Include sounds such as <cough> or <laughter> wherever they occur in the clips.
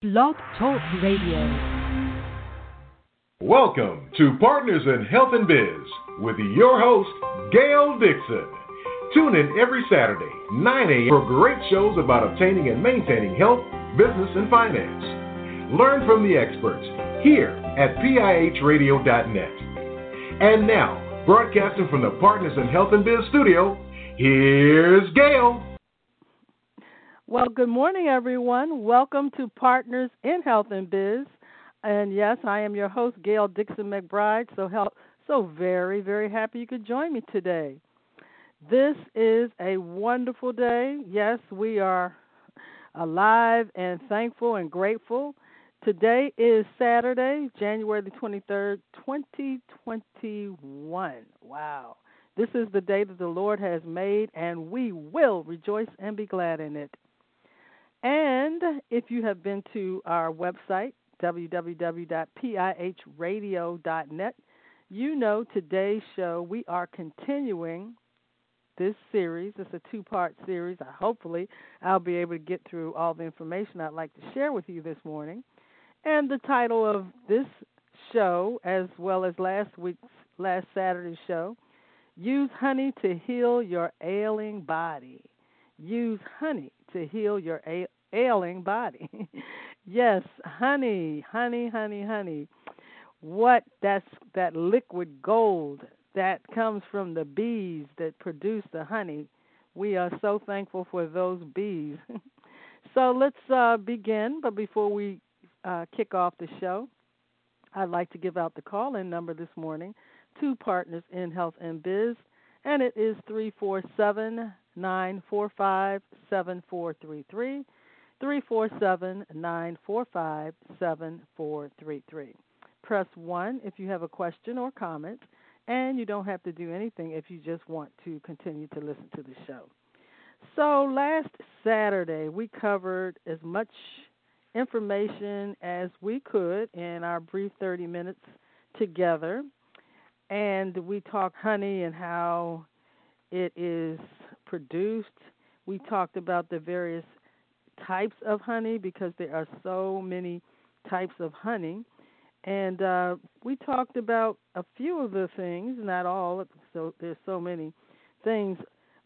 Blog Talk Radio. Welcome to Partners in Health and Biz with your host, Gail Dixon. Tune in every Saturday, 9 a.m. for great shows about obtaining and maintaining health, business, and finance. Learn from the experts here at PIHradio.net. And now, broadcasting from the Partners in Health and Biz studio, here's Gail. Well, good morning, everyone. Welcome to Partners in Health and Biz. And yes, I am your host, Gail Dixon McBride. So, help, so very, very happy you could join me today. This is a wonderful day. Yes, we are alive and thankful and grateful. Today is Saturday, January the 23rd, 2021. Wow. This is the day that the Lord has made, and we will rejoice and be glad in it. And if you have been to our website, www.pihradio.net, you know today's show we are continuing this series. It's a two part series. I hopefully, I'll be able to get through all the information I'd like to share with you this morning. And the title of this show, as well as last week's, last Saturday's show, Use Honey to Heal Your Ailing Body. Use honey to heal your ailing body. <laughs> yes, honey, honey, honey, honey. What that's that liquid gold that comes from the bees that produce the honey. We are so thankful for those bees. <laughs> so let's uh, begin. But before we uh, kick off the show, I'd like to give out the call in number this morning to Partners in Health and Biz, and it is 347 945 7433. 347 945 7433. Press 1 if you have a question or comment, and you don't have to do anything if you just want to continue to listen to the show. So, last Saturday, we covered as much information as we could in our brief 30 minutes together. And we talked honey and how it is produced. We talked about the various types of honey because there are so many types of honey. And uh, we talked about a few of the things, not all, so there's so many things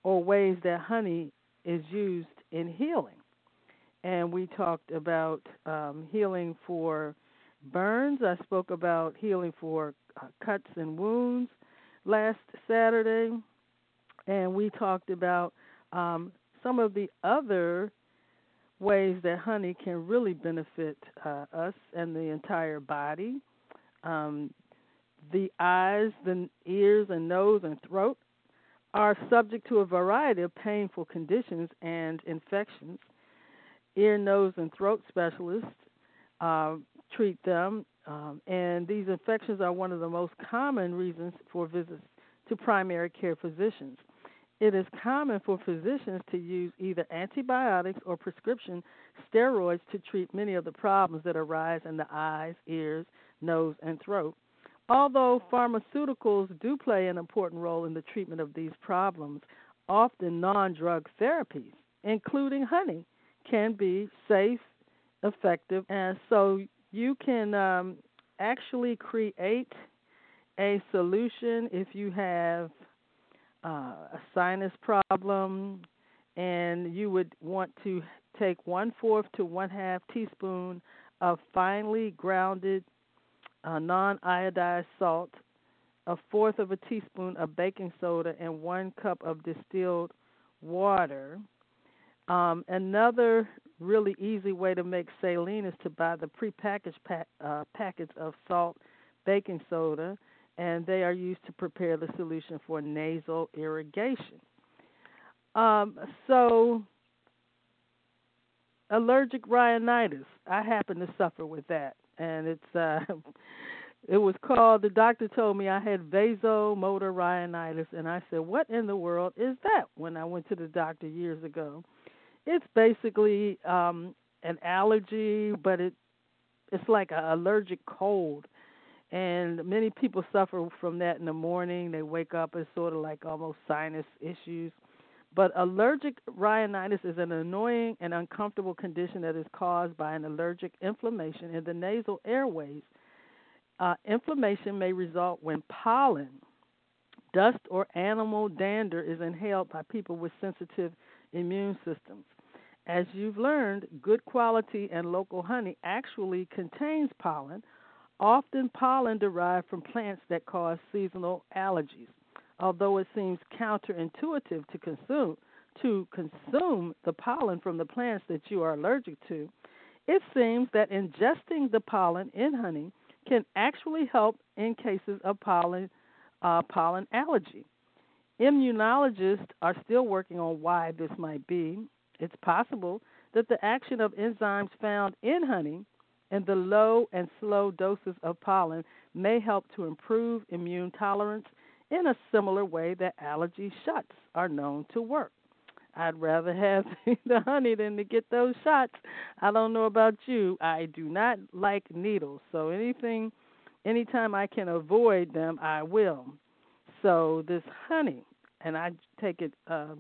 or ways that honey is used in healing. And we talked about um, healing for burns. I spoke about healing for uh, cuts and wounds last Saturday. And we talked about um, some of the other ways that honey can really benefit uh, us and the entire body. Um, the eyes, the ears, and nose and throat are subject to a variety of painful conditions and infections. Ear, nose, and throat specialists uh, treat them, um, and these infections are one of the most common reasons for visits to primary care physicians. It is common for physicians to use either antibiotics or prescription steroids to treat many of the problems that arise in the eyes, ears, nose, and throat. Although pharmaceuticals do play an important role in the treatment of these problems, often non drug therapies, including honey, can be safe, effective, and so you can um, actually create a solution if you have uh, a sinus problem, and you would want to take one fourth to one half teaspoon of finely grounded uh, non iodized salt, a fourth of a teaspoon of baking soda, and one cup of distilled water. Um, another really easy way to make saline is to buy the prepackaged pa- uh, packets of salt, baking soda, and they are used to prepare the solution for nasal irrigation. Um, so, allergic rhinitis, I happen to suffer with that, and it's uh, <laughs> it was called. The doctor told me I had vasomotor rhinitis, and I said, "What in the world is that?" When I went to the doctor years ago, it's basically um, an allergy, but it it's like an allergic cold and many people suffer from that in the morning. They wake up as sort of like almost sinus issues. But allergic rhinitis is an annoying and uncomfortable condition that is caused by an allergic inflammation in the nasal airways. Uh, inflammation may result when pollen, dust, or animal dander is inhaled by people with sensitive immune systems. As you've learned, good quality and local honey actually contains pollen, often pollen derived from plants that cause seasonal allergies. Although it seems counterintuitive to consume to consume the pollen from the plants that you are allergic to, it seems that ingesting the pollen in honey can actually help in cases of pollen uh, pollen allergy. Immunologists are still working on why this might be. It's possible that the action of enzymes found in honey and the low and slow doses of pollen may help to improve immune tolerance in a similar way that allergy shots are known to work. I'd rather have <laughs> the honey than to get those shots. I don't know about you. I do not like needles, so anything anytime I can avoid them, I will. So this honey, and I take it. Uh,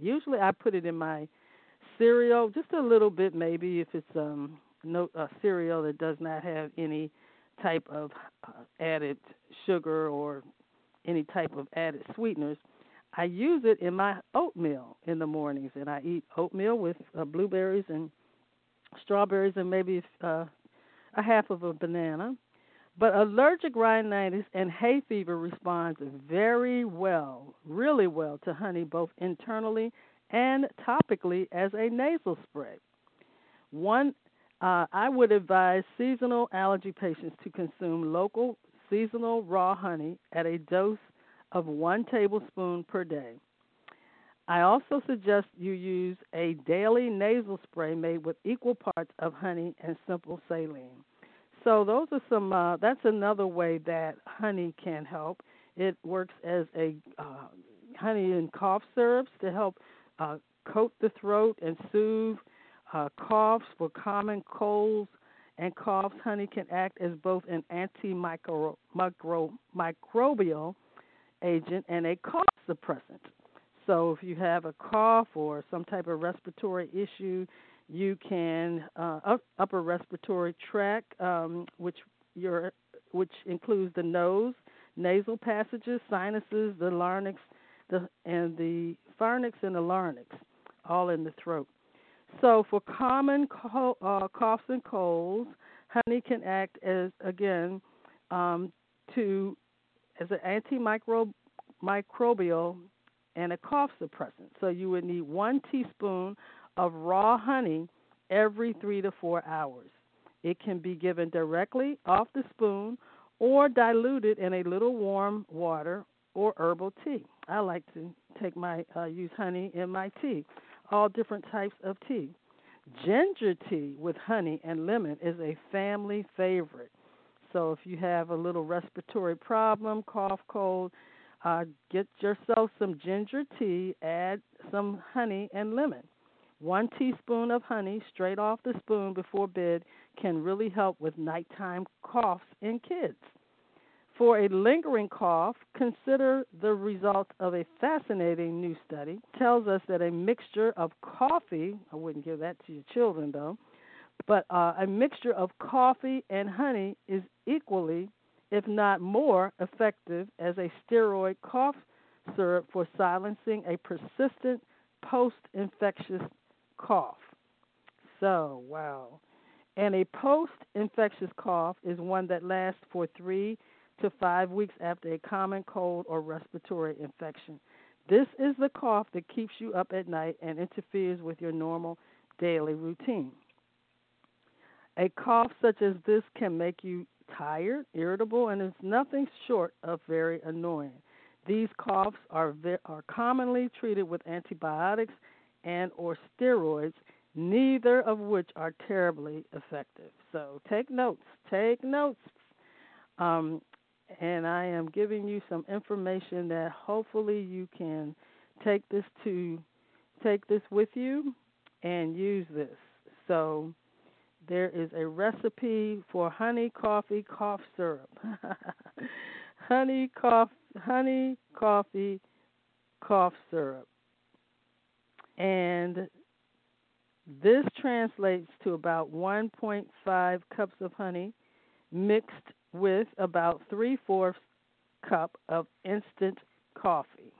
usually, I put it in my cereal, just a little bit, maybe if it's um no a cereal that does not have any type of uh, added sugar or any type of added sweeteners. I use it in my oatmeal in the mornings, and I eat oatmeal with uh, blueberries and strawberries and maybe uh, a half of a banana. But allergic rhinitis and hay fever responds very well, really well, to honey both internally and topically as a nasal spray. One, uh, I would advise seasonal allergy patients to consume local seasonal raw honey at a dose of one tablespoon per day. I also suggest you use a daily nasal spray made with equal parts of honey and simple saline. So those are some. Uh, that's another way that honey can help. It works as a uh, honey and cough syrups to help uh, coat the throat and soothe uh, coughs for common colds and coughs. Honey can act as both an antimicrobial agent and a cough suppressant. So if you have a cough or some type of respiratory issue, you can uh, upper respiratory tract, um, which your which includes the nose, nasal passages, sinuses, the larynx, the and the pharynx and the larynx, all in the throat. So for common co- uh, coughs and colds, honey can act as again um, to as an antimicrobial and a cough suppressant. So you would need one teaspoon of raw honey every three to four hours. It can be given directly off the spoon or diluted in a little warm water or herbal tea. I like to take my uh, use honey in my tea, all different types of tea. Ginger tea with honey and lemon is a family favorite. So if you have a little respiratory problem, cough, cold, uh, get yourself some ginger tea, add some honey and lemon. One teaspoon of honey straight off the spoon before bed can really help with nighttime coughs in kids. For a lingering cough, consider the results of a fascinating new study. It tells us that a mixture of coffee, I wouldn't give that to your children though, but uh, a mixture of coffee and honey is equally, if not more, effective as a steroid cough syrup for silencing a persistent post infectious cough. So, wow. And a post infectious cough is one that lasts for three to five weeks after a common cold or respiratory infection. This is the cough that keeps you up at night and interferes with your normal daily routine. A cough such as this can make you tired, irritable, and is nothing short of very annoying. These coughs are, are commonly treated with antibiotics and or steroids, neither of which are terribly effective. So take notes. Take notes. Um, and I am giving you some information that hopefully you can take this to take this with you and use this. So there is a recipe for honey coffee cough syrup. <laughs> honey cough honey coffee cough syrup and this translates to about 1.5 cups of honey mixed with about three fourths cup of instant coffee.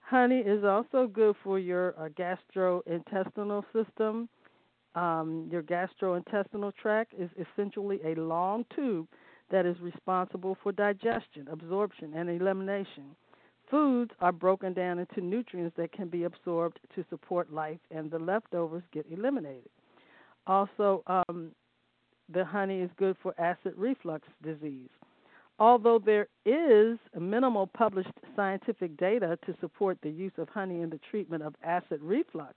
Honey is also good for your uh, gastrointestinal system. Um, your gastrointestinal tract is essentially a long tube that is responsible for digestion, absorption, and elimination. Foods are broken down into nutrients that can be absorbed to support life, and the leftovers get eliminated. Also, um, the honey is good for acid reflux disease. Although there is minimal published scientific data to support the use of honey in the treatment of acid reflux,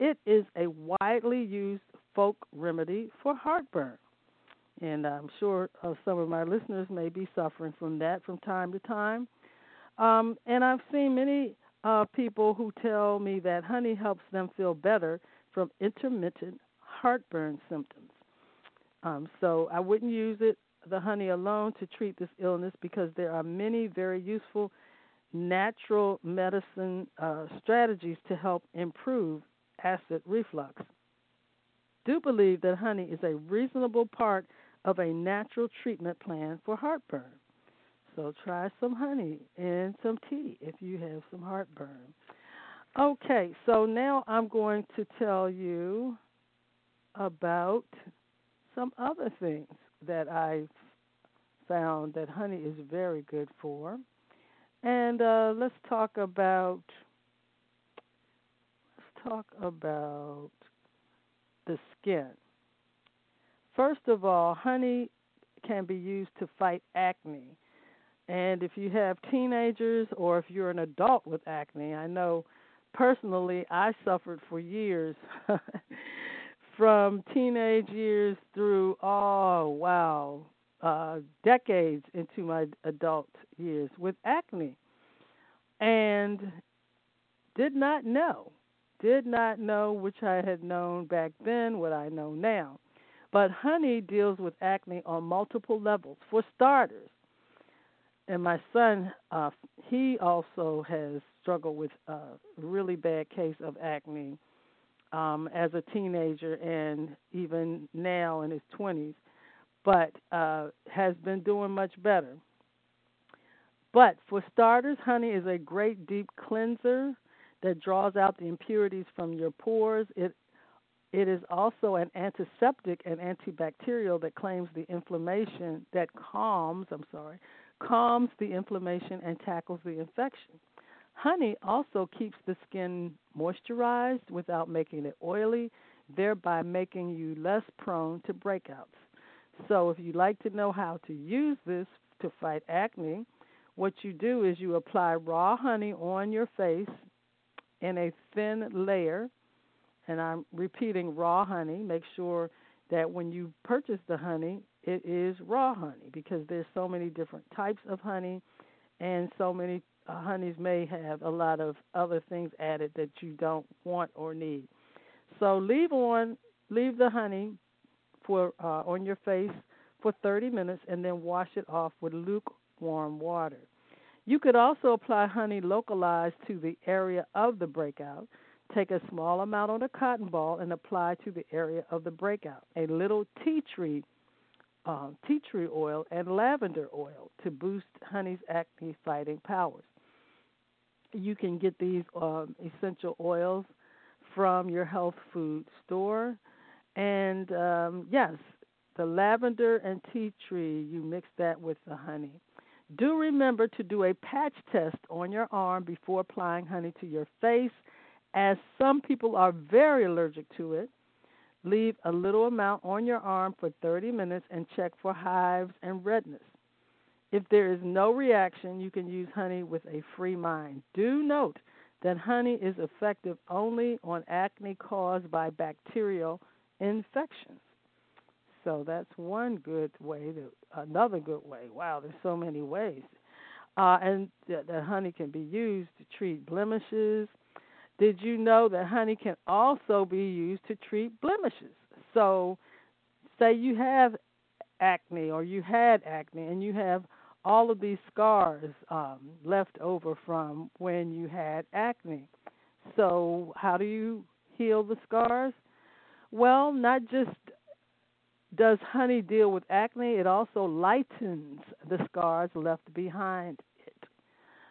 it is a widely used folk remedy for heartburn. And I'm sure uh, some of my listeners may be suffering from that from time to time. Um, and I've seen many uh, people who tell me that honey helps them feel better from intermittent heartburn symptoms. Um, so I wouldn't use it, the honey alone, to treat this illness because there are many very useful natural medicine uh, strategies to help improve acid reflux. Do believe that honey is a reasonable part of a natural treatment plan for heartburn. So try some honey and some tea if you have some heartburn. Okay, so now I'm going to tell you about some other things that I've found that honey is very good for. And uh, let's talk about let's talk about the skin. First of all, honey can be used to fight acne. And if you have teenagers or if you're an adult with acne, I know personally I suffered for years <laughs> from teenage years through oh wow uh decades into my adult years with acne. And did not know did not know which I had known back then what I know now. But honey deals with acne on multiple levels. For starters and my son uh he also has struggled with a really bad case of acne um as a teenager and even now in his 20s but uh has been doing much better but for starters honey is a great deep cleanser that draws out the impurities from your pores it it is also an antiseptic and antibacterial that claims the inflammation that calms, I'm sorry, calms the inflammation and tackles the infection. Honey also keeps the skin moisturized without making it oily, thereby making you less prone to breakouts. So, if you'd like to know how to use this to fight acne, what you do is you apply raw honey on your face in a thin layer. And I'm repeating raw honey. Make sure that when you purchase the honey, it is raw honey because there's so many different types of honey and so many uh, honeys may have a lot of other things added that you don't want or need. So leave on leave the honey for uh, on your face for 30 minutes and then wash it off with lukewarm water. You could also apply honey localized to the area of the breakout. Take a small amount on a cotton ball and apply to the area of the breakout. A little tea tree uh, tea tree oil and lavender oil to boost honey's acne fighting powers. You can get these um, essential oils from your health food store. And um, yes, the lavender and tea tree, you mix that with the honey. Do remember to do a patch test on your arm before applying honey to your face, as some people are very allergic to it. Leave a little amount on your arm for 30 minutes and check for hives and redness. If there is no reaction, you can use honey with a free mind. Do note that honey is effective only on acne caused by bacterial infections. So that's one good way. To, another good way. Wow, there's so many ways. Uh, and that, that honey can be used to treat blemishes, did you know that honey can also be used to treat blemishes? So, say you have acne or you had acne and you have all of these scars um, left over from when you had acne. So, how do you heal the scars? Well, not just does honey deal with acne, it also lightens the scars left behind it.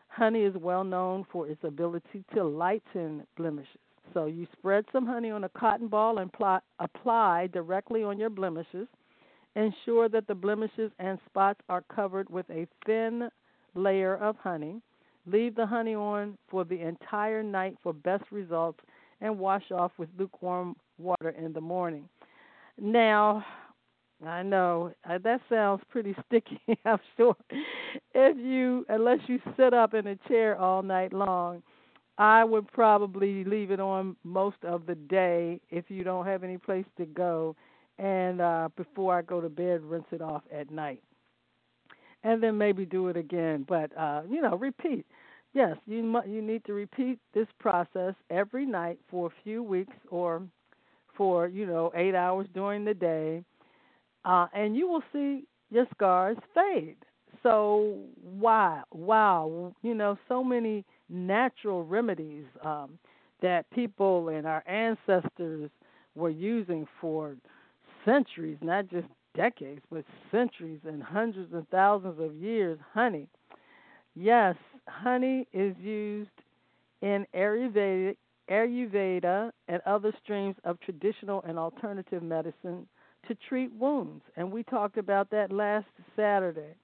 Honey is well known for its ability to lighten blemishes. So you spread some honey on a cotton ball and pl- apply directly on your blemishes. Ensure that the blemishes and spots are covered with a thin layer of honey. Leave the honey on for the entire night for best results and wash off with lukewarm water in the morning. Now, I know uh, that sounds pretty <laughs> sticky. I'm sure if you, unless you sit up in a chair all night long, I would probably leave it on most of the day if you don't have any place to go, and uh, before I go to bed, rinse it off at night, and then maybe do it again. But uh, you know, repeat. Yes, you mu- you need to repeat this process every night for a few weeks or for you know eight hours during the day, uh, and you will see your scars fade. So wow, wow, you know, so many natural remedies um, that people and our ancestors were using for centuries, not just decades, but centuries and hundreds and thousands of years. Honey, yes, honey is used in Ayurveda and other streams of traditional and alternative medicine to treat wounds, and we talked about that last Saturday.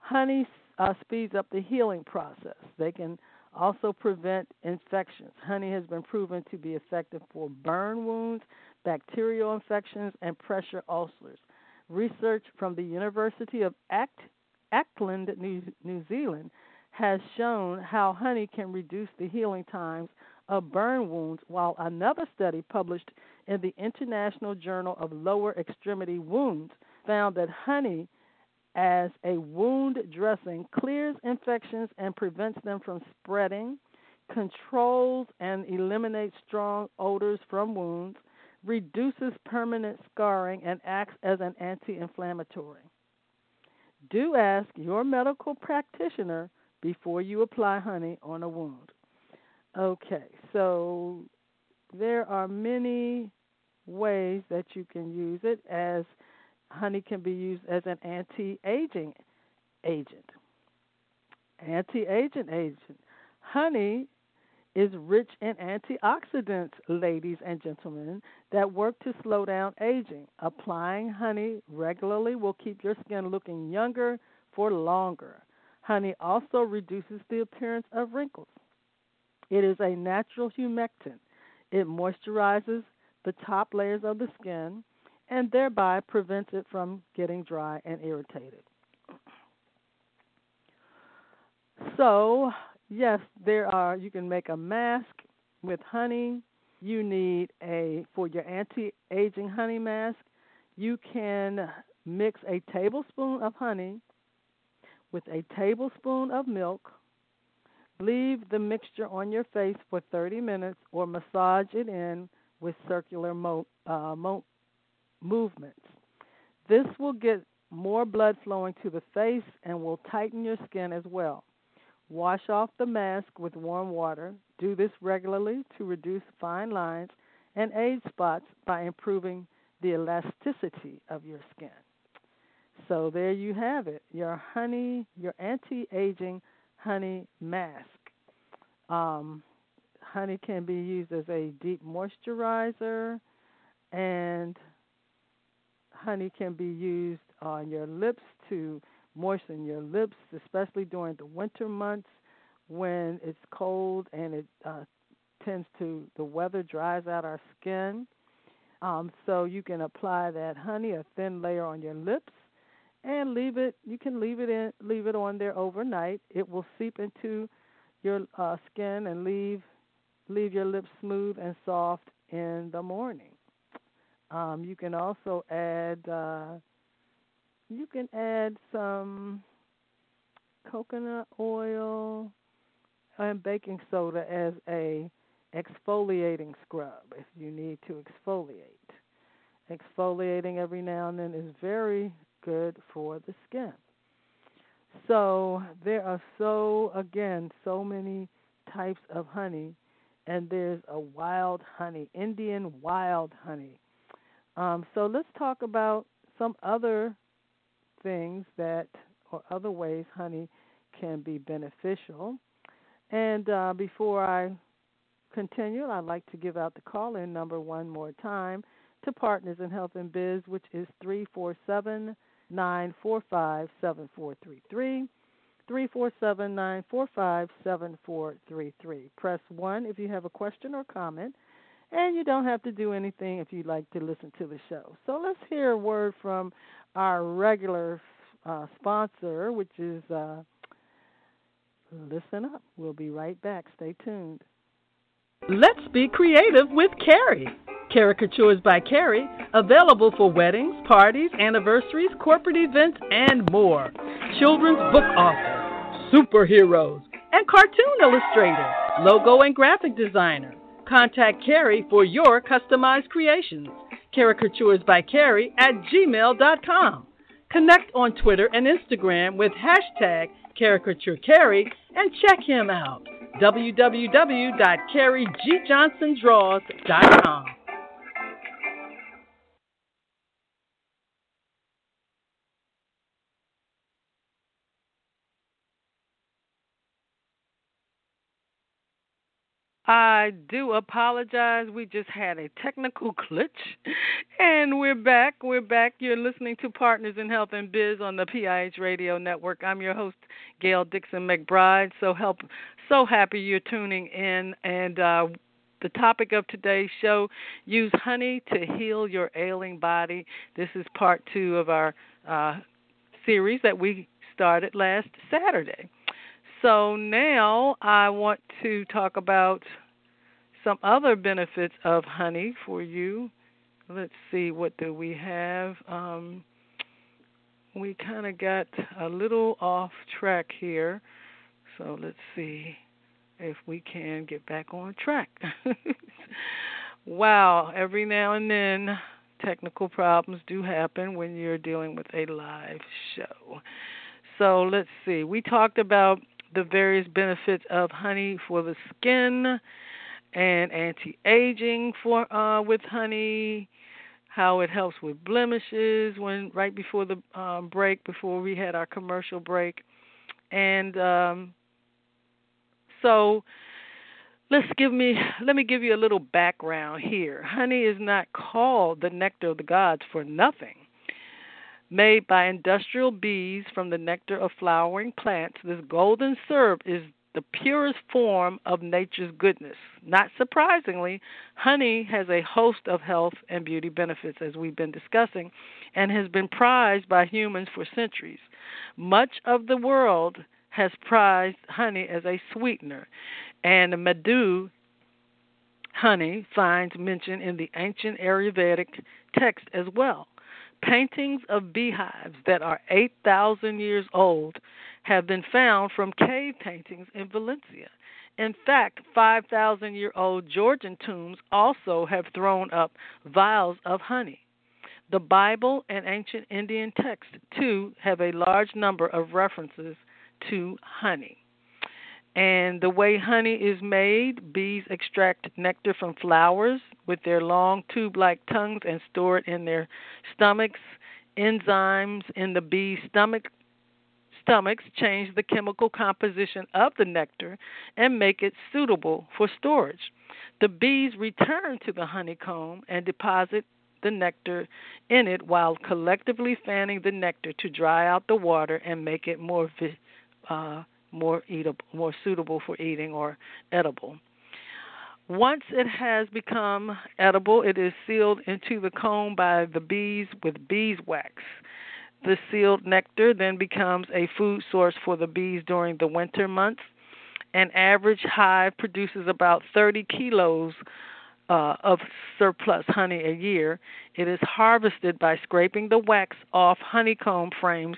Honey uh, speeds up the healing process. They can also prevent infections. Honey has been proven to be effective for burn wounds, bacterial infections, and pressure ulcers. Research from the University of Auckland, New, New Zealand, has shown how honey can reduce the healing times of burn wounds, while another study published in the International Journal of Lower Extremity Wounds found that honey as a wound dressing clears infections and prevents them from spreading, controls and eliminates strong odors from wounds, reduces permanent scarring, and acts as an anti inflammatory. Do ask your medical practitioner before you apply honey on a wound. Okay, so there are many ways that you can use it as honey can be used as an anti-aging agent. Anti-aging agent. Honey is rich in antioxidants, ladies and gentlemen, that work to slow down aging. Applying honey regularly will keep your skin looking younger for longer. Honey also reduces the appearance of wrinkles. It is a natural humectant. It moisturizes the top layers of the skin and thereby prevents it from getting dry and irritated. So, yes, there are you can make a mask with honey. You need a for your anti-aging honey mask, you can mix a tablespoon of honey with a tablespoon of milk. Leave the mixture on your face for 30 minutes or massage it in with circular mo- uh, mo- movements. This will get more blood flowing to the face and will tighten your skin as well. Wash off the mask with warm water. Do this regularly to reduce fine lines and age spots by improving the elasticity of your skin. So there you have it, your honey, your anti-aging honey mask. Um, honey can be used as a deep moisturizer and honey can be used on your lips to moisten your lips, especially during the winter months when it's cold and it uh, tends to the weather dries out our skin. Um, so you can apply that honey, a thin layer on your lips, and leave it. You can leave it in, leave it on there overnight. It will seep into your uh, skin and leave leave your lips smooth and soft in the morning. Um, you can also add uh, you can add some coconut oil and baking soda as a exfoliating scrub if you need to exfoliate. Exfoliating every now and then is very good for the skin. So there are so again so many types of honey and there's a wild honey, Indian wild honey. Um, so let's talk about some other things that, or other ways honey can be beneficial. And uh, before I continue, I'd like to give out the call in number one more time to Partners in Health and Biz, which is 347 945 7433. 347 945 7433. Press 1 if you have a question or comment, and you don't have to do anything if you'd like to listen to the show. So let's hear a word from our regular uh, sponsor, which is uh, Listen Up. We'll be right back. Stay tuned. Let's be creative with Carrie. Caricatures by Carrie, available for weddings, parties, anniversaries, corporate events, and more. Children's book author, superheroes, and cartoon illustrator, logo and graphic designer. Contact Carrie for your customized creations. Caricatures by Carrie at gmail.com. Connect on Twitter and Instagram with hashtag caricaturecarrie and check him out www.carriegjohnsondraws.com. I do apologize. We just had a technical <laughs> glitch. And we're back. We're back. You're listening to Partners in Health and Biz on the PIH Radio Network. I'm your host, Gail Dixon McBride. So help so happy you're tuning in and uh the topic of today's show use honey to heal your ailing body. This is part 2 of our uh series that we started last Saturday. So now I want to talk about some other benefits of honey for you. Let's see, what do we have? Um, we kind of got a little off track here. So let's see if we can get back on track. <laughs> wow, every now and then technical problems do happen when you're dealing with a live show. So let's see. We talked about the various benefits of honey for the skin and anti-aging for uh, with honey, how it helps with blemishes when right before the um, break, before we had our commercial break, and um, so let's give me let me give you a little background here. Honey is not called the nectar of the gods for nothing made by industrial bees from the nectar of flowering plants, this golden syrup is the purest form of nature's goodness. Not surprisingly, honey has a host of health and beauty benefits, as we've been discussing, and has been prized by humans for centuries. Much of the world has prized honey as a sweetener, and Madhu honey finds mention in the ancient Ayurvedic text as well. Paintings of beehives that are 8,000 years old have been found from cave paintings in Valencia. In fact, 5,000 year old Georgian tombs also have thrown up vials of honey. The Bible and ancient Indian texts, too, have a large number of references to honey. And the way honey is made, bees extract nectar from flowers with their long tube like tongues and store it in their stomachs. Enzymes in the bee's stomach stomachs change the chemical composition of the nectar and make it suitable for storage. The bees return to the honeycomb and deposit the nectar in it while collectively fanning the nectar to dry out the water and make it more uh, more eatable, more suitable for eating or edible. Once it has become edible, it is sealed into the comb by the bees with beeswax. The sealed nectar then becomes a food source for the bees during the winter months. An average hive produces about 30 kilos uh, of surplus honey a year. It is harvested by scraping the wax off honeycomb frames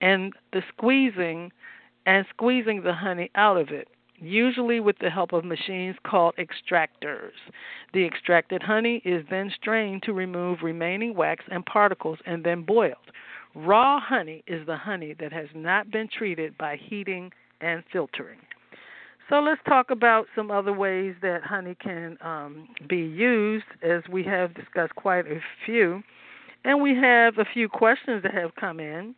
and the squeezing and squeezing the honey out of it, usually with the help of machines called extractors. The extracted honey is then strained to remove remaining wax and particles and then boiled. Raw honey is the honey that has not been treated by heating and filtering. So let's talk about some other ways that honey can um, be used, as we have discussed quite a few. And we have a few questions that have come in.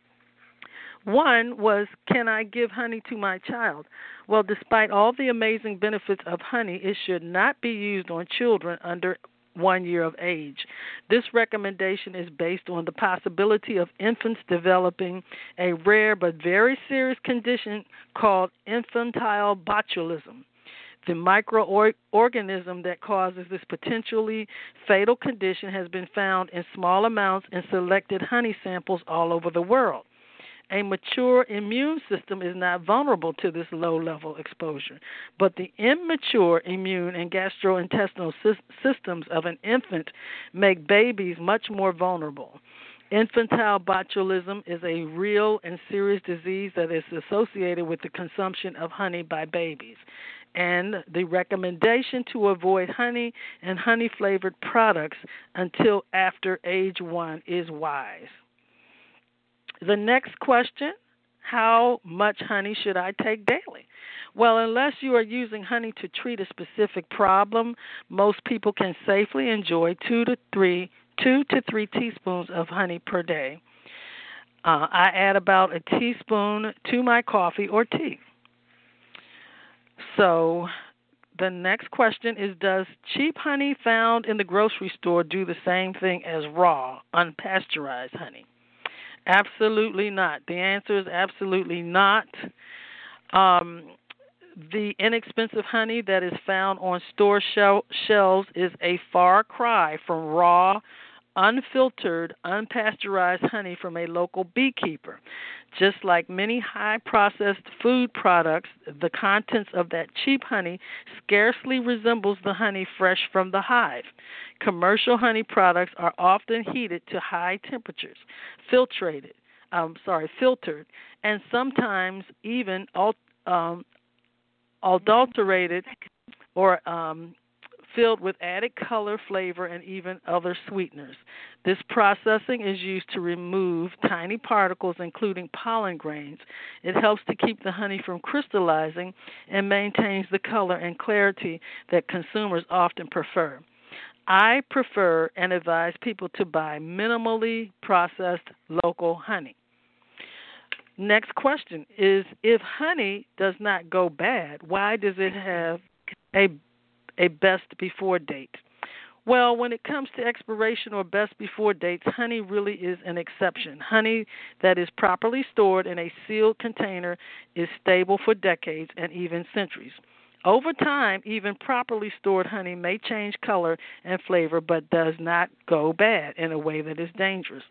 One was, Can I give honey to my child? Well, despite all the amazing benefits of honey, it should not be used on children under one year of age. This recommendation is based on the possibility of infants developing a rare but very serious condition called infantile botulism. The microorganism that causes this potentially fatal condition has been found in small amounts in selected honey samples all over the world. A mature immune system is not vulnerable to this low level exposure, but the immature immune and gastrointestinal systems of an infant make babies much more vulnerable. Infantile botulism is a real and serious disease that is associated with the consumption of honey by babies. And the recommendation to avoid honey and honey flavored products until after age one is wise. The next question How much honey should I take daily? Well, unless you are using honey to treat a specific problem, most people can safely enjoy two to three two to three teaspoons of honey per day. Uh, I add about a teaspoon to my coffee or tea. So, the next question is Does cheap honey found in the grocery store do the same thing as raw, unpasteurized honey? Absolutely not. The answer is absolutely not. Um, the inexpensive honey that is found on store shel- shelves is a far cry from raw, unfiltered, unpasteurized honey from a local beekeeper. Just like many high processed food products, the contents of that cheap honey scarcely resembles the honey fresh from the hive. Commercial honey products are often heated to high temperatures, filtrated, um, sorry, filtered, and sometimes even um, adulterated or um, filled with added color, flavor, and even other sweeteners. This processing is used to remove tiny particles, including pollen grains. It helps to keep the honey from crystallizing and maintains the color and clarity that consumers often prefer. I prefer and advise people to buy minimally processed local honey. Next question is if honey does not go bad, why does it have a a best before date? Well, when it comes to expiration or best before dates, honey really is an exception. Honey that is properly stored in a sealed container is stable for decades and even centuries. Over time, even properly stored honey may change color and flavor, but does not go bad in a way that is dangerous.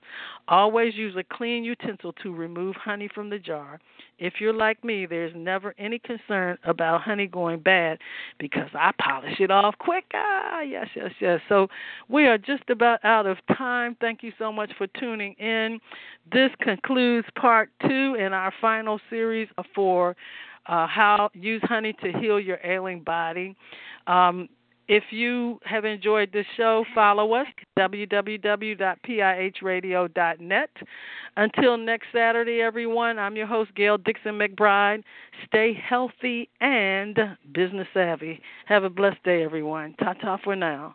Always use a clean utensil to remove honey from the jar. If you're like me, there's never any concern about honey going bad because I polish it off quick. Ah, yes, yes, yes. So we are just about out of time. Thank you so much for tuning in. This concludes part two in our final series for uh, how use honey to heal your ailing body. Um, if you have enjoyed this show, follow us www.pihradio.net. Until next Saturday, everyone, I'm your host, Gail Dixon McBride. Stay healthy and business savvy. Have a blessed day, everyone. Ta ta for now.